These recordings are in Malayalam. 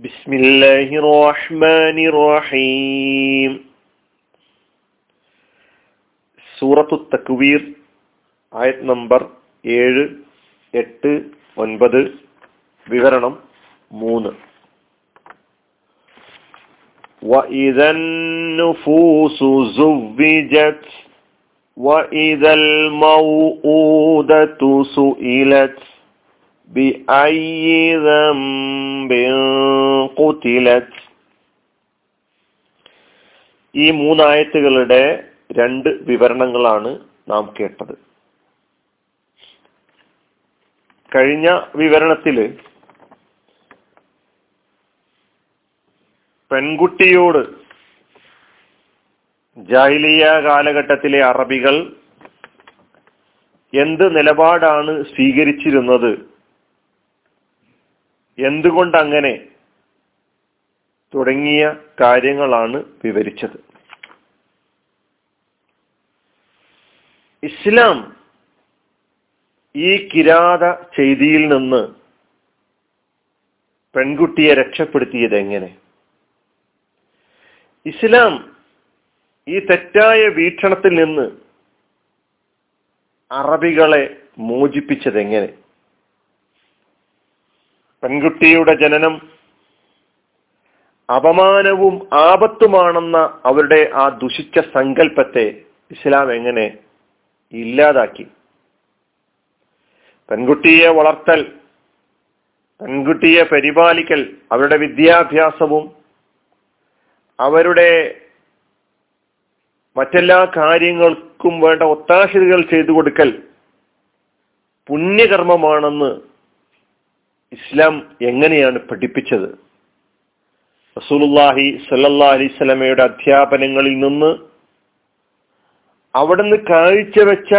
بسم الله الرحمن الرحيم സൂറത്തു തക്വീർ ആയത് നമ്പർ ഏഴ് എട്ട് ഒൻപത് വിവരണം മൂന്ന് وإذا النفوس زوجت وإذا الموءودة سئلت بأي ذنب قتلت ഈ മൂന്നായത്തുകളുടെ രണ്ട് വിവരണങ്ങളാണ് നാം കേട്ടത് കഴിഞ്ഞ വിവരണത്തില് പെൺകുട്ടിയോട് ജാഹിലിയ കാലഘട്ടത്തിലെ അറബികൾ എന്ത് നിലപാടാണ് സ്വീകരിച്ചിരുന്നത് എന്തുകൊണ്ടങ്ങനെ തുടങ്ങിയ കാര്യങ്ങളാണ് വിവരിച്ചത്? ഇസ്ലാം ഈ കിരാത ചെയ്തിയിൽ നിന്ന് പെൺകുട്ടിയെ രക്ഷപ്പെടുത്തിയത് എങ്ങനെ? ഇസ്ലാം ഈ തെറ്റായ വീക്ഷണത്തിൽ നിന്ന് അറബികളെ മോചിപ്പിച്ചത് എങ്ങനെ? പെൺകുട്ടിയുടെ ജനനം അപമാനവും ആപത്തുമാണെന്ന അവരുടെ ആ ദുഷിച്ച സങ്കല്പത്തെ ഇസ്ലാം എങ്ങനെ ഇല്ലാതാക്കി? പെൺകുട്ടിയെ വളർത്തൽ പെൺകുട്ടിയെ പരിപാലിക്കൽ അവരുടെ വിദ്യാഭ്യാസവും അവരുടെ മറ്റെല്ലാ കാര്യങ്ങൾക്കും വേണ്ട ഒത്താശകൾ ചെയ്തു കൊടുക്കൽ പുണ്യകർമ്മമാണെന്ന് ഇസ്ലാം എങ്ങനെയാണ് പഠിപ്പിച്ചത്? റസൂലുല്ലാഹി സല്ലാ അലൈസ്മയുടെ അധ്യാപനങ്ങളിൽ നിന്ന് അവിടുന്ന് കാഴ്ചവെച്ച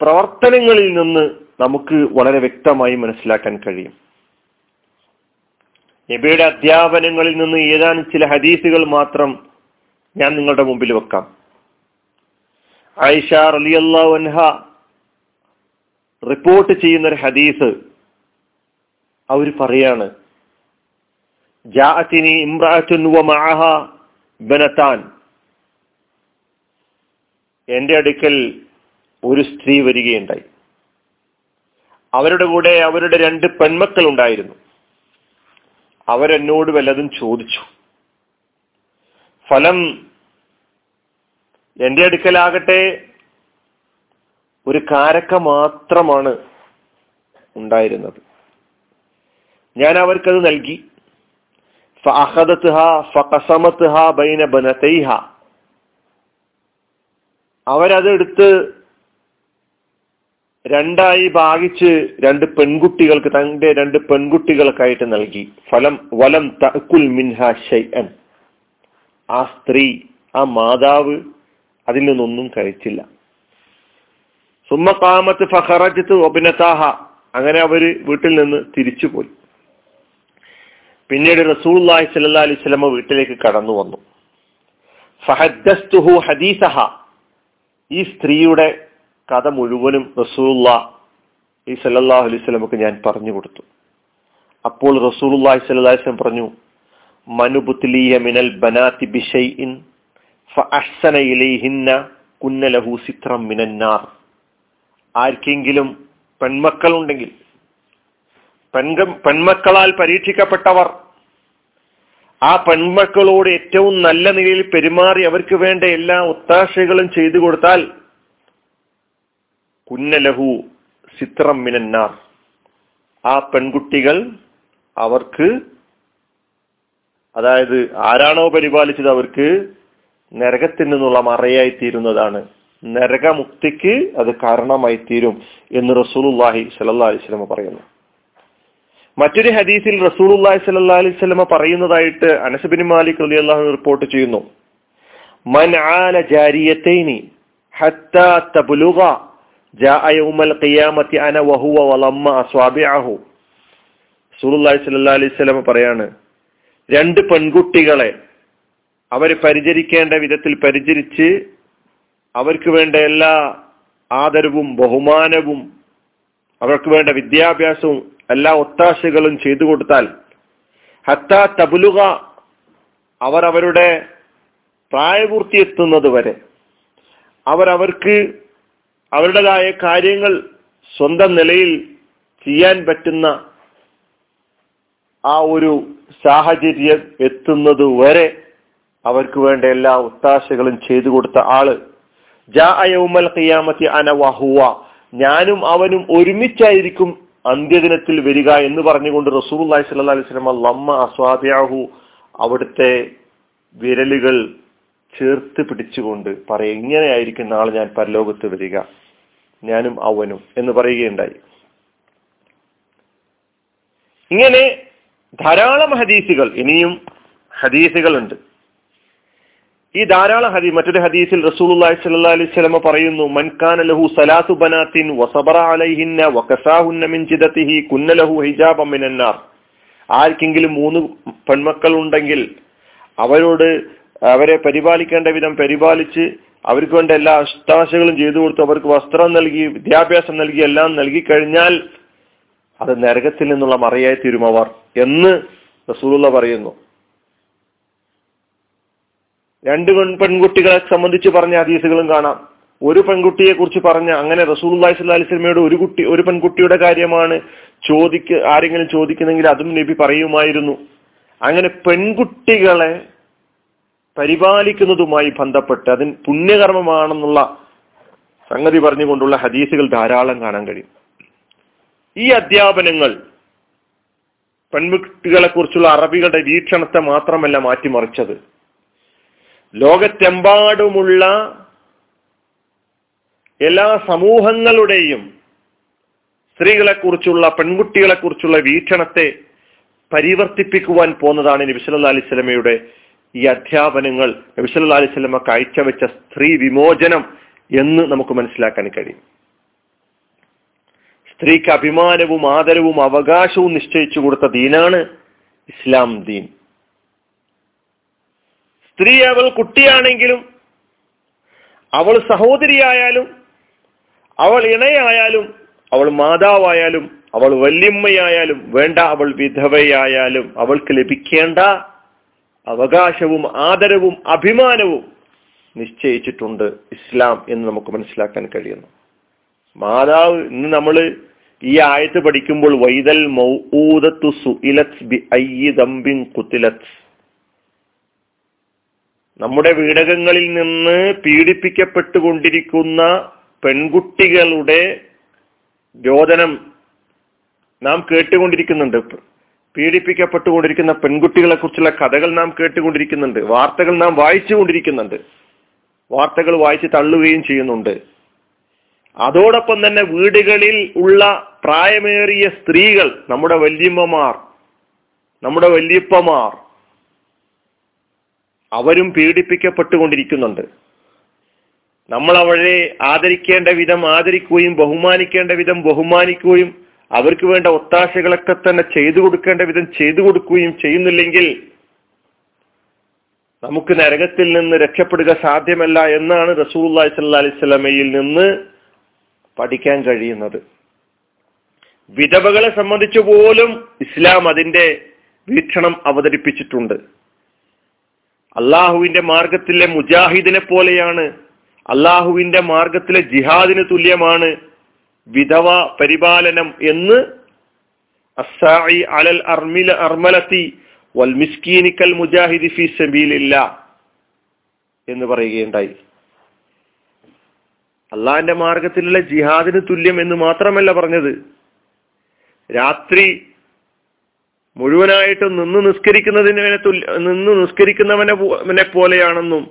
പ്രവർത്തനങ്ങളിൽ നിന്ന് നമുക്ക് വളരെ വ്യക്തമായി മനസ്സിലാക്കാൻ കഴിയും. നബിയുടെ അധ്യാപനങ്ങളിൽ നിന്ന് ഏതാനും ചില ഹദീസുകൾ മാത്രം ഞാൻ നിങ്ങളുടെ മുമ്പിൽ വെക്കാം. ആയിഷ റലിയല്ലാ റിപ്പോർട്ട് ചെയ്യുന്ന ഒരു ഹദീസ് അവർ പറയാണ്. മഅഹ ബനതാൻ എന്റെ അടുക്കൽ ഒരു സ്ത്രീ വരികയുണ്ടായി. അവരുടെ കൂടെ അവരുടെ രണ്ട് പെൺമക്കൾ ഉണ്ടായിരുന്നു അവരെന്നോട് വല്ലതും ചോദിച്ചു. ഫലം എന്റെ അടുക്കലാകട്ടെ ഒരു കാരക്ക മാത്രമാണ് ഉണ്ടായിരുന്നത്. ഞാൻ അവർക്കത് നൽകി ബൈന ബനതൈഹ. അവരതെടുത്ത് രണ്ടായി ഭാഗിച്ച് രണ്ട് പെൺകുട്ടികൾക്ക് തന്റെ രണ്ട് പെൺകുട്ടികൾക്കായിട്ട് നൽകി. ഫലം വലം തക്കുൽ മിൻഹ ഷൈഅൻ. ആ സ്ത്രീ ആ മാതാവ് അതിൽ നിന്നൊന്നും കഴിച്ചില്ല. സുമ്മ കാമത്ത് ഫഹറജത്ത് ഒബിനത്താഹ അങ്ങനെ അവർ വീട്ടിൽ നിന്ന് തിരിച്ചുപോയി. പിന്നീട് റസൂൽ സല്ലാ അലൈഹി സ്വലമ വീട്ടിലേക്ക് കടന്നു വന്നു. ഫഹദ്ദസ്തുഹു ഹദീസഹ. ഈ സ്ത്രീയുടെ കഥ മുഴുവനും റസൂല്ല ഈ സല്ലാഹു അലൈഹി സ്വലമക്ക് ഞാൻ പറഞ്ഞു കൊടുത്തു. അപ്പോൾ റസൂൽ സല്ലാ സ്വലം പറഞ്ഞു മനുബുത്ലിയ മിനൽ ബനാത്തി ബിഷൈഇൻ ഫഅഹ്സന ഇലൈഹിന്ന കുന്ന ലഹു സിത്രം മിനന്നാർ. ആർക്കെങ്കിലും പെൺമക്കളുണ്ടെങ്കിൽ പെൺമക്കളാൽ പരീക്ഷിക്കപ്പെട്ടവർ ആ പെൺമക്കളോട് ഏറ്റവും നല്ല നിലയിൽ പെരുമാറി അവർക്ക് വേണ്ട എല്ലാ ഒത്താശകളും ചെയ്തു കൊടുത്താൽ കുന്നലഹു ചിത്രം മിനന്നാർ. ആ പെൺകുട്ടികൾ അവർക്ക് അതായത് ആരാണോ പരിപാലിച്ചത് അവർക്ക് നരകത്തിൽ നിന്നുള്ള മറയായി തീരുന്നതാണ്. നരകമുക്തിക്ക് അത് കാരണമായി തീരും എന്ന് റസൂലുല്ലാഹി സലഹ് അലിസ്ലമ പറയുന്നു. മറ്റൊരു ഹദീസിൽ റസൂലുല്ലാഹി സല്ലാ അലൈഹി സ്വലമ പറയുന്നതായിട്ട് അനസബിൻ മാലിക് അലി അള്ളാഹു റിപ്പോർട്ട് ചെയ്യുന്നു. മൻ ആല ജാരിയത്തൈനി ഹത്താ തബ്ലുഗ ജാഅ യൗമൽ ഖിയാമത്തി അന വഹുവ വലമ്മ അസ്വാബിഅഹു. റസൂലുല്ലാഹി സ്വല്ലല്ലാഹി അലൈഹി വസല്ലം പറയാണ് രണ്ട് പെൺകുട്ടികളെ അവർ പരിചരിക്കേണ്ട വിധത്തിൽ പരിചരിച്ച് അവർക്ക് വേണ്ട എല്ലാ ആദരവും ബഹുമാനവും അവർക്ക് വേണ്ട വിദ്യാഭ്യാസവും എല്ലാ ഒത്താശകളും ചെയ്തു കൊടുത്താൽ ഹത്ത തബുലുക അവർ അവരുടെ പ്രായപൂർത്തി എത്തുന്നത് വരെ അവരവർക്ക് അവരുടേതായ കാര്യങ്ങൾ സ്വന്തം നിലയിൽ ചെയ്യാൻ പറ്റുന്ന ആ ഒരു സാഹചര്യം എത്തുന്നത് വരെ അവർക്ക് വേണ്ട എല്ലാ ഒത്താശകളും ചെയ്തു കൊടുത്ത ആൾ. ജാ അയൗമൽ ഖിയാമത്തി അന വഹുവ ഞാനും അവനും ഒരുമിച്ചായിരിക്കും അന്ത്യദിനത്തിൽ വരിക എന്ന് പറഞ്ഞുകൊണ്ട് സ്വല്ലല്ലാഹി അലൈഹി വസല്ലം ലമ്മ അസ്വാദ്യാഹു അവിടുത്തെ വിരലുകൾ ചേർത്ത് പിടിച്ചുകൊണ്ട് പറയും ഇങ്ങനെയായിരിക്കും നാളെ ഞാൻ പരലോകത്ത് വരിക. ഞാനും അവനും എന്ന് പറയുകയുണ്ടായി. ഇങ്ങനെ ധാരാളം ഹദീസുകൾ ഇനിയും ഹദീസുകളുണ്ട്. ഈ ധാരാളം ഹദീസ് മറ്റൊരു ഹദീസിൽ റസൂലുള്ളാഹി സ്വല്ലല്ലാഹി അലൈഹി വസല്ലം പറയുന്നു മൻ കാന ലഹു സലാസു ബനാത്തിൻ വസബറ അലൈഹിന്ന മിൻ കുന്ന ലഹു ഹിജാബൻ നാർ. ആർക്കെങ്കിലും മൂന്ന് പെൺമക്കൾ ഉണ്ടെങ്കിൽ അവരോട് അവരെ പരിപാലിക്കേണ്ട വിധം പരിപാലിച്ച് അവർക്ക് വേണ്ട എല്ലാ അഷ്ടാശകളും ചെയ്തു കൊടുത്തു അവർക്ക് വസ്ത്രം നൽകി വിദ്യാഭ്യാസം നൽകി എല്ലാം നൽകി കഴിഞ്ഞാൽ അത് നരകത്തിൽ നിന്നുള്ള മറയായി തീരുമവർ എന്ന് റസൂലുള്ള പറയുന്നു. രണ്ട് പെൺകുട്ടികളെ സംബന്ധിച്ച് പറഞ്ഞ ഹദീസുകളും കാണാം. ഒരു പെൺകുട്ടിയെ കുറിച്ച് പറഞ്ഞ അങ്ങനെ റസൂൽ അലൈഹി സ്വലമയുടെ ഒരു കുട്ടി ഒരു പെൺകുട്ടിയുടെ കാര്യമാണ് ചോദിക്ക് ആരെങ്കിലും ചോദിക്കുന്നെങ്കിൽ അതും നബി പറയുമായിരുന്നു. അങ്ങനെ പെൺകുട്ടികളെ പരിപാലിക്കുന്നതുമായി ബന്ധപ്പെട്ട് അതിന് പുണ്യകർമ്മമാണെന്നുള്ള സംഗതി പറഞ്ഞുകൊണ്ടുള്ള ഹദീസുകൾ ധാരാളം കാണാൻ കഴിയും. ഈ അധ്യാപനങ്ങൾ പെൺകുട്ടികളെ കുറിച്ചുള്ള അറബികളുടെ വീക്ഷണത്തെ മാത്രമല്ല മാറ്റിമറിച്ചത്. ലോകത്തെമ്പാടുമുള്ള എല്ലാ സമൂഹങ്ങളുടെയും സ്ത്രീകളെ കുറിച്ചുള്ള പെൺകുട്ടികളെ കുറിച്ചുള്ള വീക്ഷണത്തെ പരിവർത്തിപ്പിക്കുവാൻ പോന്നതാണ് നബിസല്ലാ അലിസ്ലമയുടെ ഈ അധ്യാപനങ്ങൾ. നബിസല്ലാ അലിസ്ലമ കാഴ്ചവെച്ച സ്ത്രീ വിമോചനം എന്ന് നമുക്ക് മനസ്സിലാക്കാൻ കഴിയും. സ്ത്രീക്ക് അഭിമാനവും ആദരവും അവകാശവും നിശ്ചയിച്ചു കൊടുത്ത ദീനാണ് ഇസ്ലാം ദീൻ. സ്ത്രീ അവൾ കുട്ടിയാണെങ്കിലും അവൾ സഹോദരിയായാലും അവൾ ഇണയായാലും അവൾ മാതാവായാലും അവൾ വല്യമ്മയായാലും വേണ്ട അവൾ വിധവയായാലും അവൾക്ക് ലഭിക്കേണ്ട അവകാശവും ആദരവും അഭിമാനവും നിശ്ചയിച്ചിട്ടുണ്ട് ഇസ്ലാം എന്ന് നമുക്ക് മനസ്സിലാക്കാൻ കഴിയുന്നു. മാതാവ് ഇന്ന് നമ്മൾ ഈ ആയത്ത് പഠിക്കുമ്പോൾ വൈതൽ മൗഊദത്തു സുഇലത് ബി ഐ ദംബിൻ കുത്തിലത് നമ്മുടെ വീടകങ്ങളിൽ നിന്ന് പീഡിപ്പിക്കപ്പെട്ടുകൊണ്ടിരിക്കുന്ന പെൺകുട്ടികളുടെ രോദനം നാം കേട്ടുകൊണ്ടിരിക്കുന്നുണ്ട്. പീഡിപ്പിക്കപ്പെട്ടുകൊണ്ടിരിക്കുന്ന പെൺകുട്ടികളെ കുറിച്ചുള്ള കഥകൾ നാം കേട്ടുകൊണ്ടിരിക്കുന്നുണ്ട്. വാർത്തകൾ നാം വായിച്ചുകൊണ്ടിരിക്കുന്നുണ്ട്. വാർത്തകൾ വായിച്ച് തള്ളുകയും ചെയ്യുന്നുണ്ട്. അതോടൊപ്പം തന്നെ വീടുകളിൽ ഉള്ള പ്രായമേറിയ സ്ത്രീകൾ നമ്മുടെ വല്യമ്മമാർ നമ്മുടെ വല്യപ്പമാർ അവരും പീഡിപ്പിക്കപ്പെട്ടുകൊണ്ടിരിക്കുന്നുണ്ട്. നമ്മൾ അവരെ ആദരിക്കേണ്ട വിധം ആദരിക്കുകയും ബഹുമാനിക്കേണ്ട വിധം ബഹുമാനിക്കുകയും അവർക്ക് വേണ്ട ഒത്താശകളൊക്കെ തന്നെ ചെയ്തു കൊടുക്കേണ്ട വിധം ചെയ്തു കൊടുക്കുകയും ചെയ്യുന്നില്ലെങ്കിൽ നമുക്ക് നരകത്തിൽ നിന്ന് രക്ഷപ്പെടുക സാധ്യമല്ല എന്നാണ് റസൂൽ അലൈഹി സ്വലമയിൽ നിന്ന് പഠിക്കാൻ കഴിയുന്നത്. വിധവകളെ സംബന്ധിച്ചു പോലും ഇസ്ലാം അതിന്റെ വീക്ഷണം അവതരിപ്പിച്ചിട്ടുണ്ട്. അള്ളാഹുവിന്റെ മാർഗത്തിലെ മുജാഹിദിനെ പോലെയാണ് അള്ളാഹുവിന്റെ മാർഗത്തിലെ ജിഹാദിന് തുല്യമാണ് വിധവ പരിപാലനം എന്ന് അലൽ അർമില അർമലത്തി വൽ മുജാഹിദി ഫി സബീലില്ല എന്ന് പറയുകയുണ്ടായി. അള്ളാഹിന്റെ മാർഗത്തിലുള്ള ജിഹാദിന് തുല്യം എന്ന് മാത്രമല്ല പറഞ്ഞത്. രാത്രി മുഴുവനായിട്ടും നിന്ന് നിസ്കരിക്കുന്നതിനെ നിന്ന് നിസ്കരിക്കുന്നവനെ പോലെയാണെന്നും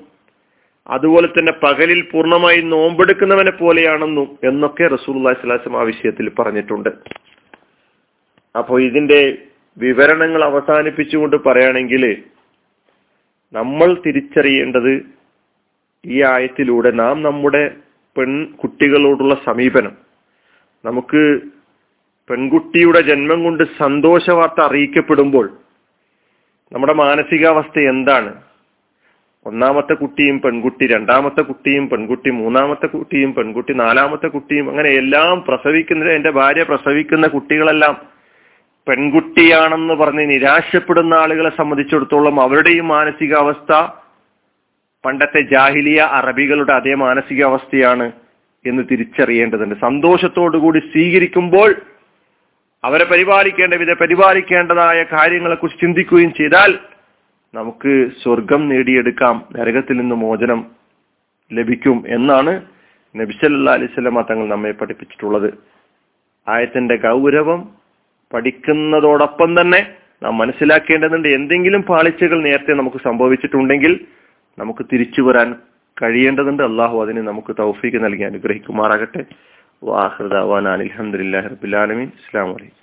അതുപോലെ തന്നെ പകലിൽ പൂർണമായി നോമ്പെടുക്കുന്നവനെ പോലെയാണെന്നും എന്നൊക്കെ റസൂൽ സ്വലാസം ആ വിഷയത്തിൽ പറഞ്ഞിട്ടുണ്ട്. അപ്പോൾ ഇതിന്റെ വിവരണങ്ങൾ അവസാനിപ്പിച്ചുകൊണ്ട് പറയുകയാണെങ്കിൽ നമ്മൾ തിരിച്ചറിയേണ്ടത് ഈ ആയത്തിലൂടെ നാം നമ്മുടെ പെൺകുട്ടികളോടുള്ള സമീപനം. നമുക്ക് പെൺകുട്ടിയുടെ ജന്മം കൊണ്ട് സന്തോഷ വാർത്ത അറിയിക്കപ്പെടുമ്പോൾ നമ്മുടെ മാനസികാവസ്ഥ എന്താണ്? ഒന്നാമത്തെ കുട്ടിയും പെൺകുട്ടി രണ്ടാമത്തെ കുട്ടിയും പെൺകുട്ടി മൂന്നാമത്തെ കുട്ടിയും പെൺകുട്ടി നാലാമത്തെ കുട്ടിയും അങ്ങനെ എല്ലാം പ്രസവിക്കുന്ന എന്റെ ഭാര്യ പ്രസവിക്കുന്ന കുട്ടികളെല്ലാം പെൺകുട്ടിയാണെന്ന് പറഞ്ഞ് നിരാശപ്പെടുന്ന ആളുകളെ സംബന്ധിച്ചിടത്തോളം അവരുടെയും മാനസികാവസ്ഥ പണ്ടത്തെ ജാഹിലിയ അറബികളുടെ അതേ മാനസികാവസ്ഥയാണ് എന്ന് തിരിച്ചറിയേണ്ടതുണ്ട്. സന്തോഷത്തോടു കൂടി സ്വീകരിക്കുമ്പോൾ അവരെ പരിപാലിക്കേണ്ട വിധ പരിപാലിക്കേണ്ടതായ കാര്യങ്ങളെ കുറിച്ച് ചിന്തിക്കുകയും ചെയ്താൽ നമുക്ക് സ്വർഗം നേടിയെടുക്കാം നരകത്തിൽ നിന്ന് മോചനം ലഭിക്കും എന്നാണ് നബിസല്ലാ അലൈവല്ലമ തങ്ങൾ നമ്മെ പഠിപ്പിച്ചിട്ടുള്ളത്. ആയത്തിന്റെ ഗൗരവം പഠിക്കുന്നതോടൊപ്പം തന്നെ നാം മനസ്സിലാക്കേണ്ടതുണ്ട് എന്തെങ്കിലും പാളിച്ചകൾ നേരത്തെ നമുക്ക് സംഭവിച്ചിട്ടുണ്ടെങ്കിൽ നമുക്ക് തിരിച്ചു വരാൻ കഴിയേണ്ടതുണ്ട്. അള്ളാഹു അതിന് നമുക്ക് തൗഫീക്ക് നൽകി അനുഗ്രഹിക്കുമാറാകട്ടെ. وآخر دعوانا الحمد لله رب العالمين. السلام عليكم.